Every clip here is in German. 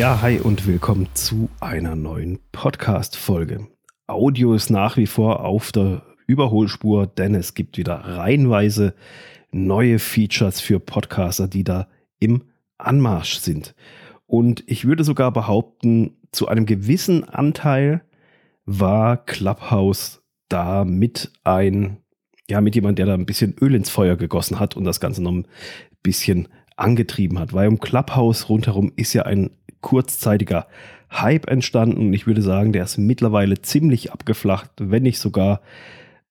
Ja, hi und willkommen zu einer neuen Podcast-Folge. Audio ist nach wie vor auf der Überholspur, denn es gibt wieder reihenweise neue Features für Podcaster, die da im Anmarsch sind. Und ich würde sogar behaupten, zu einem gewissen Anteil war Clubhouse da mit ein, ja, mit jemand, der da ein bisschen Öl ins Feuer gegossen hat und das Ganze noch ein bisschen angetrieben hat, weil um Clubhouse rundherum ist ja ein kurzzeitiger Hype entstanden und ich würde sagen, der ist mittlerweile ziemlich abgeflacht, wenn nicht sogar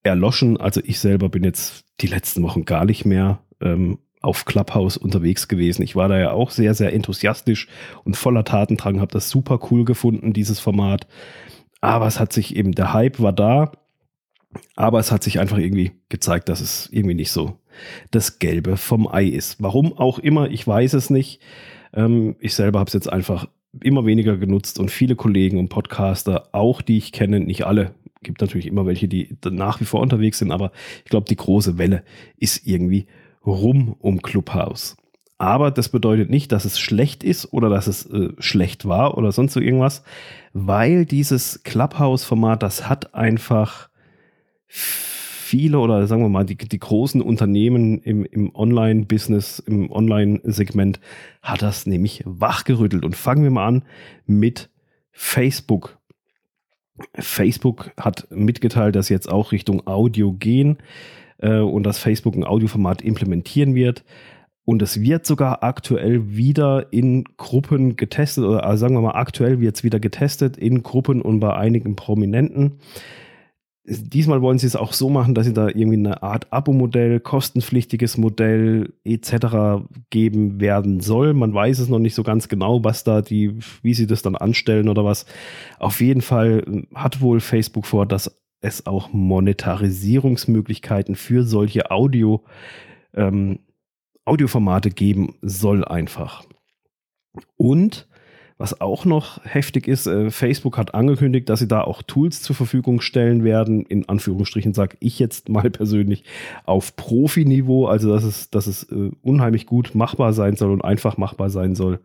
erloschen. Also ich selber bin jetzt die letzten Wochen gar nicht mehr ähm, auf Clubhouse unterwegs gewesen. Ich war da ja auch sehr, sehr enthusiastisch und voller Tatendrang, habe das super cool gefunden, dieses Format. Aber es hat sich eben, der Hype war da, aber es hat sich einfach irgendwie gezeigt, dass es irgendwie nicht so das Gelbe vom Ei ist. Warum auch immer, ich weiß es nicht. Ähm, ich selber habe es jetzt einfach immer weniger genutzt und viele Kollegen und Podcaster, auch die ich kenne, nicht alle, gibt natürlich immer welche, die nach wie vor unterwegs sind, aber ich glaube, die große Welle ist irgendwie rum um Clubhouse. Aber das bedeutet nicht, dass es schlecht ist oder dass es äh, schlecht war oder sonst so irgendwas, weil dieses Clubhouse-Format, das hat einfach viele oder sagen wir mal die, die großen Unternehmen im, im Online-Business, im Online-Segment hat das nämlich wachgerüttelt. Und fangen wir mal an mit Facebook. Facebook hat mitgeteilt, dass jetzt auch Richtung Audio gehen äh, und dass Facebook ein Audioformat implementieren wird. Und es wird sogar aktuell wieder in Gruppen getestet, oder also sagen wir mal, aktuell wird es wieder getestet in Gruppen und bei einigen Prominenten. Diesmal wollen sie es auch so machen, dass sie da irgendwie eine Art Abo-Modell, kostenpflichtiges Modell etc. geben werden soll. Man weiß es noch nicht so ganz genau, was da die, wie sie das dann anstellen oder was. Auf jeden Fall hat wohl Facebook vor, dass es auch Monetarisierungsmöglichkeiten für solche Audio, ähm, Audioformate geben soll einfach. Und was auch noch heftig ist, äh, Facebook hat angekündigt, dass sie da auch Tools zur Verfügung stellen werden. In Anführungsstrichen sage ich jetzt mal persönlich auf Profiniveau, also dass es, dass es äh, unheimlich gut machbar sein soll und einfach machbar sein soll.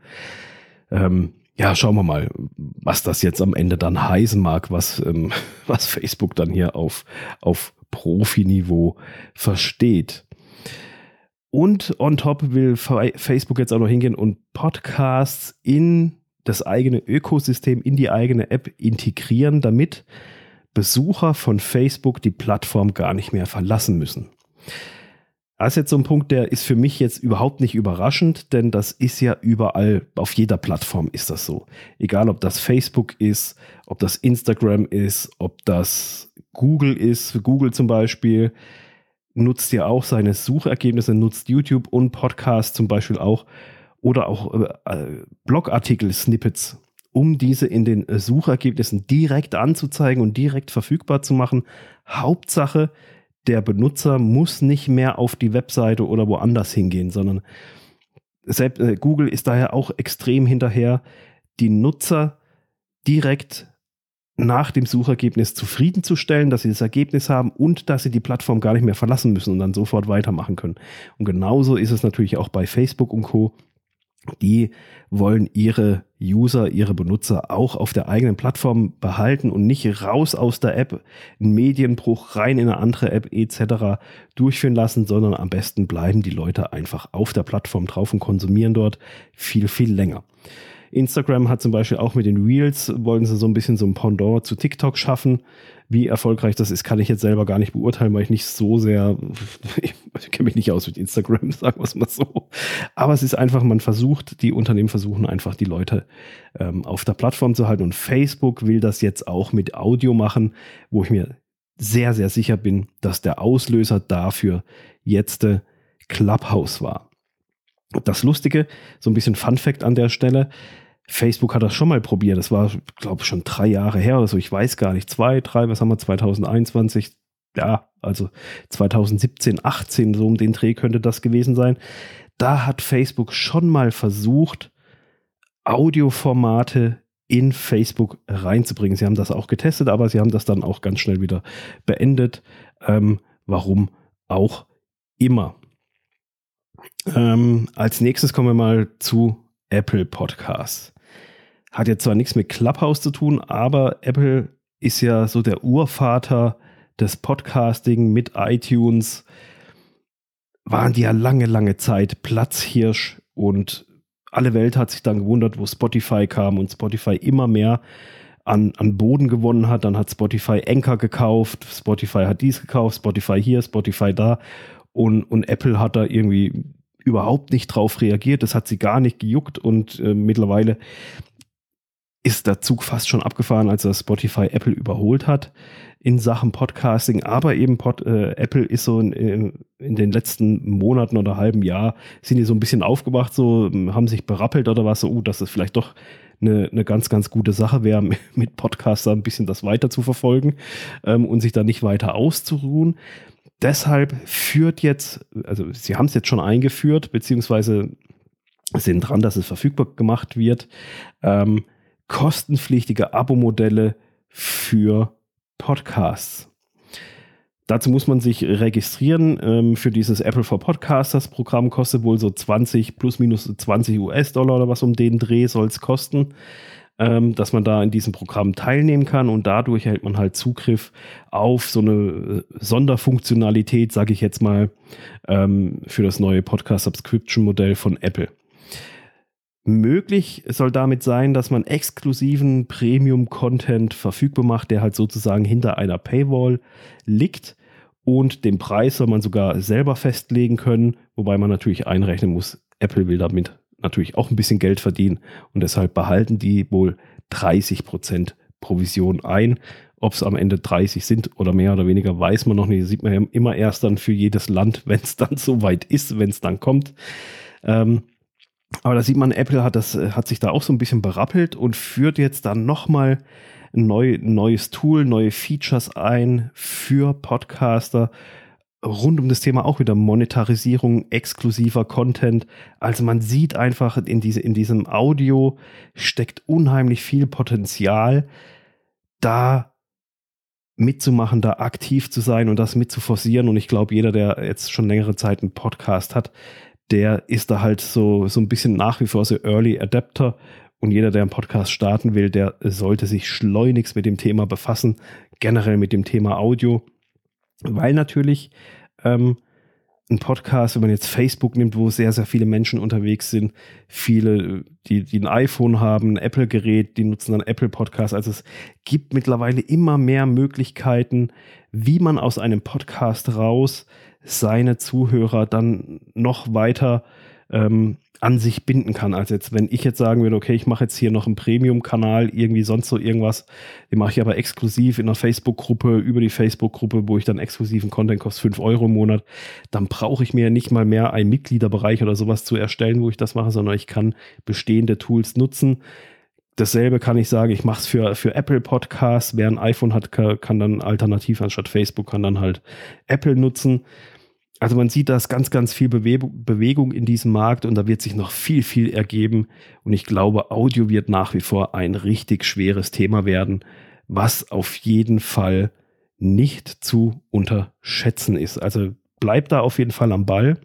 Ähm, ja, schauen wir mal, was das jetzt am Ende dann heißen mag, was, ähm, was Facebook dann hier auf, auf Profiniveau versteht. Und on top will Facebook jetzt auch noch hingehen und Podcasts in das eigene Ökosystem in die eigene App integrieren, damit Besucher von Facebook die Plattform gar nicht mehr verlassen müssen. Das ist jetzt so ein Punkt, der ist für mich jetzt überhaupt nicht überraschend, denn das ist ja überall, auf jeder Plattform ist das so. Egal, ob das Facebook ist, ob das Instagram ist, ob das Google ist, Google zum Beispiel, nutzt ja auch seine Suchergebnisse, nutzt YouTube und Podcast zum Beispiel auch, oder auch äh, äh, Blogartikel-Snippets, um diese in den äh, Suchergebnissen direkt anzuzeigen und direkt verfügbar zu machen. Hauptsache, der Benutzer muss nicht mehr auf die Webseite oder woanders hingehen, sondern selbst, Google ist daher auch extrem hinterher, die Nutzer direkt nach dem Suchergebnis zufriedenzustellen, dass sie das Ergebnis haben und dass sie die Plattform gar nicht mehr verlassen müssen und dann sofort weitermachen können. Und genauso ist es natürlich auch bei Facebook und Co die wollen ihre User, ihre Benutzer auch auf der eigenen Plattform behalten und nicht raus aus der App, einen Medienbruch rein in eine andere App etc. durchführen lassen, sondern am besten bleiben die Leute einfach auf der Plattform drauf und konsumieren dort viel, viel länger. Instagram hat zum Beispiel auch mit den Reels, wollen sie so ein bisschen so ein Pendant zu TikTok schaffen. Wie erfolgreich das ist, kann ich jetzt selber gar nicht beurteilen, weil ich nicht so sehr, ich kenne mich nicht aus mit Instagram, sagen wir es mal so. Aber es ist einfach, man versucht, die Unternehmen versuchen einfach die Leute ähm, auf der Plattform zu halten. Und Facebook will das jetzt auch mit Audio machen, wo ich mir sehr, sehr sicher bin, dass der Auslöser dafür jetzt äh, Clubhouse war. Das Lustige, so ein bisschen Fun Fact an der Stelle, Facebook hat das schon mal probiert. Das war, glaube ich, schon drei Jahre her oder so. Ich weiß gar nicht. Zwei, drei, was haben wir? 2021. Ja, also 2017, 18, so um den Dreh könnte das gewesen sein. Da hat Facebook schon mal versucht, Audioformate in Facebook reinzubringen. Sie haben das auch getestet, aber sie haben das dann auch ganz schnell wieder beendet. Ähm, warum auch immer. Ähm, als nächstes kommen wir mal zu Apple Podcasts. Hat jetzt zwar nichts mit Clubhouse zu tun, aber Apple ist ja so der Urvater des Podcasting mit iTunes. Waren die ja lange, lange Zeit Platzhirsch und alle Welt hat sich dann gewundert, wo Spotify kam und Spotify immer mehr an, an Boden gewonnen hat. Dann hat Spotify Anchor gekauft, Spotify hat dies gekauft, Spotify hier, Spotify da. Und, und Apple hat da irgendwie überhaupt nicht drauf reagiert. Das hat sie gar nicht gejuckt und äh, mittlerweile ist der Zug fast schon abgefahren, als er Spotify Apple überholt hat in Sachen Podcasting. Aber eben Pod, äh, Apple ist so in, in, den letzten Monaten oder halben Jahr sind die so ein bisschen aufgewacht, so haben sich berappelt oder was, so, uh, dass es vielleicht doch eine, eine ganz, ganz gute Sache wäre, mit Podcaster ein bisschen das weiter zu verfolgen ähm, und sich da nicht weiter auszuruhen. Deshalb führt jetzt, also sie haben es jetzt schon eingeführt, beziehungsweise sind dran, dass es verfügbar gemacht wird, ähm, kostenpflichtige Abo-Modelle für Podcasts. Dazu muss man sich registrieren ähm, für dieses Apple for Podcasters Programm. Kostet wohl so 20 plus minus 20 US-Dollar oder was um den Dreh soll es kosten, ähm, dass man da in diesem Programm teilnehmen kann und dadurch erhält man halt Zugriff auf so eine äh, Sonderfunktionalität, sage ich jetzt mal, ähm, für das neue Podcast Subscription Modell von Apple. Möglich soll damit sein, dass man exklusiven Premium-Content verfügbar macht, der halt sozusagen hinter einer Paywall liegt. Und den Preis soll man sogar selber festlegen können, wobei man natürlich einrechnen muss, Apple will damit natürlich auch ein bisschen Geld verdienen und deshalb behalten die wohl 30% Provision ein. Ob es am Ende 30 sind oder mehr oder weniger, weiß man noch nicht. Das sieht man ja immer erst dann für jedes Land, wenn es dann soweit ist, wenn es dann kommt. Ähm, aber da sieht man, Apple hat, das, äh, hat sich da auch so ein bisschen berappelt und führt jetzt dann nochmal ein neu, neues Tool, neue Features ein für Podcaster rund um das Thema auch wieder Monetarisierung exklusiver Content. Also man sieht einfach in, diese, in diesem Audio steckt unheimlich viel Potenzial, da mitzumachen, da aktiv zu sein und das mit zu forcieren. Und ich glaube, jeder, der jetzt schon längere Zeit einen Podcast hat, der ist da halt so, so ein bisschen nach wie vor so Early Adapter. Und jeder, der einen Podcast starten will, der sollte sich schleunigst mit dem Thema befassen, generell mit dem Thema Audio, weil natürlich ähm, ein Podcast, wenn man jetzt Facebook nimmt, wo sehr, sehr viele Menschen unterwegs sind, viele, die, die ein iPhone haben, ein Apple-Gerät, die nutzen dann Apple Podcast. Also es gibt mittlerweile immer mehr Möglichkeiten, wie man aus einem Podcast raus seine Zuhörer dann noch weiter ähm, an sich binden kann, als jetzt, wenn ich jetzt sagen würde, okay, ich mache jetzt hier noch einen Premium-Kanal, irgendwie sonst so irgendwas, den mache ich aber exklusiv in einer Facebook-Gruppe, über die Facebook-Gruppe, wo ich dann exklusiven Content kostet 5 Euro im Monat, dann brauche ich mir nicht mal mehr einen Mitgliederbereich oder sowas zu erstellen, wo ich das mache, sondern ich kann bestehende Tools nutzen. Dasselbe kann ich sagen, ich mache es für, für Apple Podcasts. Wer ein iPhone hat, kann, kann dann alternativ anstatt Facebook, kann dann halt Apple nutzen. Also man sieht, da ist ganz, ganz viel Bewegung in diesem Markt und da wird sich noch viel, viel ergeben. Und ich glaube, Audio wird nach wie vor ein richtig schweres Thema werden, was auf jeden Fall nicht zu unterschätzen ist. Also bleibt da auf jeden Fall am Ball.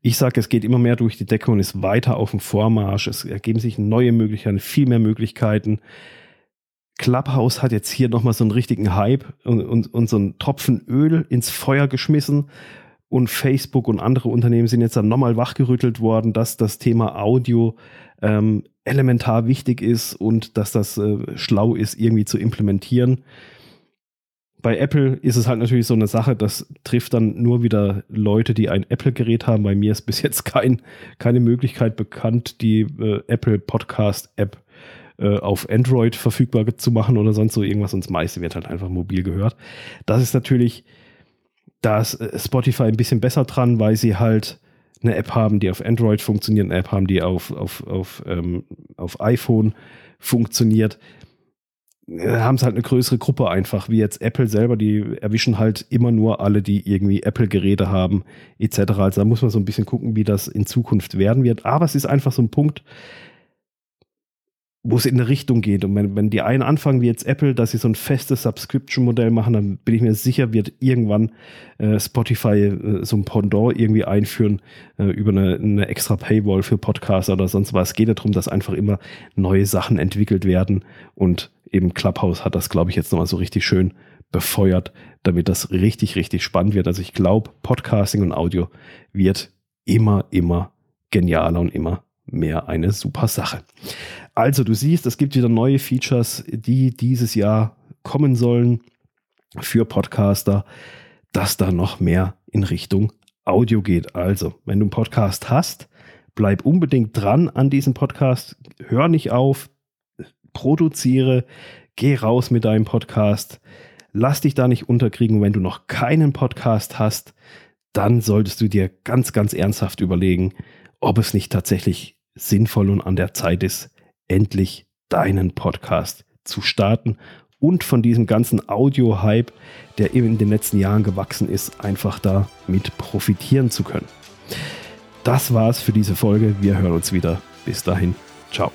Ich sage, es geht immer mehr durch die Decke und ist weiter auf dem Vormarsch. Es ergeben sich neue Möglichkeiten, viel mehr Möglichkeiten. Clubhouse hat jetzt hier nochmal so einen richtigen Hype und, und, und so einen Tropfen Öl ins Feuer geschmissen. Und Facebook und andere Unternehmen sind jetzt dann nochmal wachgerüttelt worden, dass das Thema Audio ähm, elementar wichtig ist und dass das äh, schlau ist, irgendwie zu implementieren. Bei Apple ist es halt natürlich so eine Sache, das trifft dann nur wieder Leute, die ein Apple-Gerät haben. Bei mir ist bis jetzt kein, keine Möglichkeit bekannt, die äh, Apple Podcast App äh, auf Android verfügbar zu machen oder sonst so irgendwas. Und das meiste wird halt einfach mobil gehört. Das ist natürlich, da ist äh, Spotify ein bisschen besser dran, weil sie halt eine App haben, die auf Android funktioniert, eine App haben, die auf, auf, auf, ähm, auf iPhone funktioniert. Da haben sie halt eine größere Gruppe einfach, wie jetzt Apple selber, die erwischen halt immer nur alle, die irgendwie Apple-Geräte haben, etc. Also da muss man so ein bisschen gucken, wie das in Zukunft werden wird. Aber es ist einfach so ein Punkt, wo es in eine Richtung geht. Und wenn, wenn die einen anfangen, wie jetzt Apple, dass sie so ein festes Subscription-Modell machen, dann bin ich mir sicher, wird irgendwann äh, Spotify äh, so ein Pendant irgendwie einführen äh, über eine, eine, extra Paywall für Podcaster oder sonst was. Es geht ja darum, dass einfach immer neue Sachen entwickelt werden. Und eben Clubhouse hat das, glaube ich, jetzt nochmal so richtig schön befeuert, damit das richtig, richtig spannend wird. Also ich glaube, Podcasting und Audio wird immer, immer genialer und immer mehr eine super Sache. Also du siehst, es gibt wieder neue Features, die dieses Jahr kommen sollen für Podcaster, dass da noch mehr in Richtung Audio geht. Also, wenn du einen Podcast hast, bleib unbedingt dran an diesem Podcast, hör nicht auf, produziere, geh raus mit deinem Podcast, lass dich da nicht unterkriegen. Wenn du noch keinen Podcast hast, dann solltest du dir ganz, ganz ernsthaft überlegen, ob es nicht tatsächlich sinnvoll und an der Zeit ist, endlich deinen Podcast zu starten und von diesem ganzen Audio-Hype, der in den letzten Jahren gewachsen ist, einfach da mit profitieren zu können. Das war's für diese Folge. Wir hören uns wieder. Bis dahin. Ciao.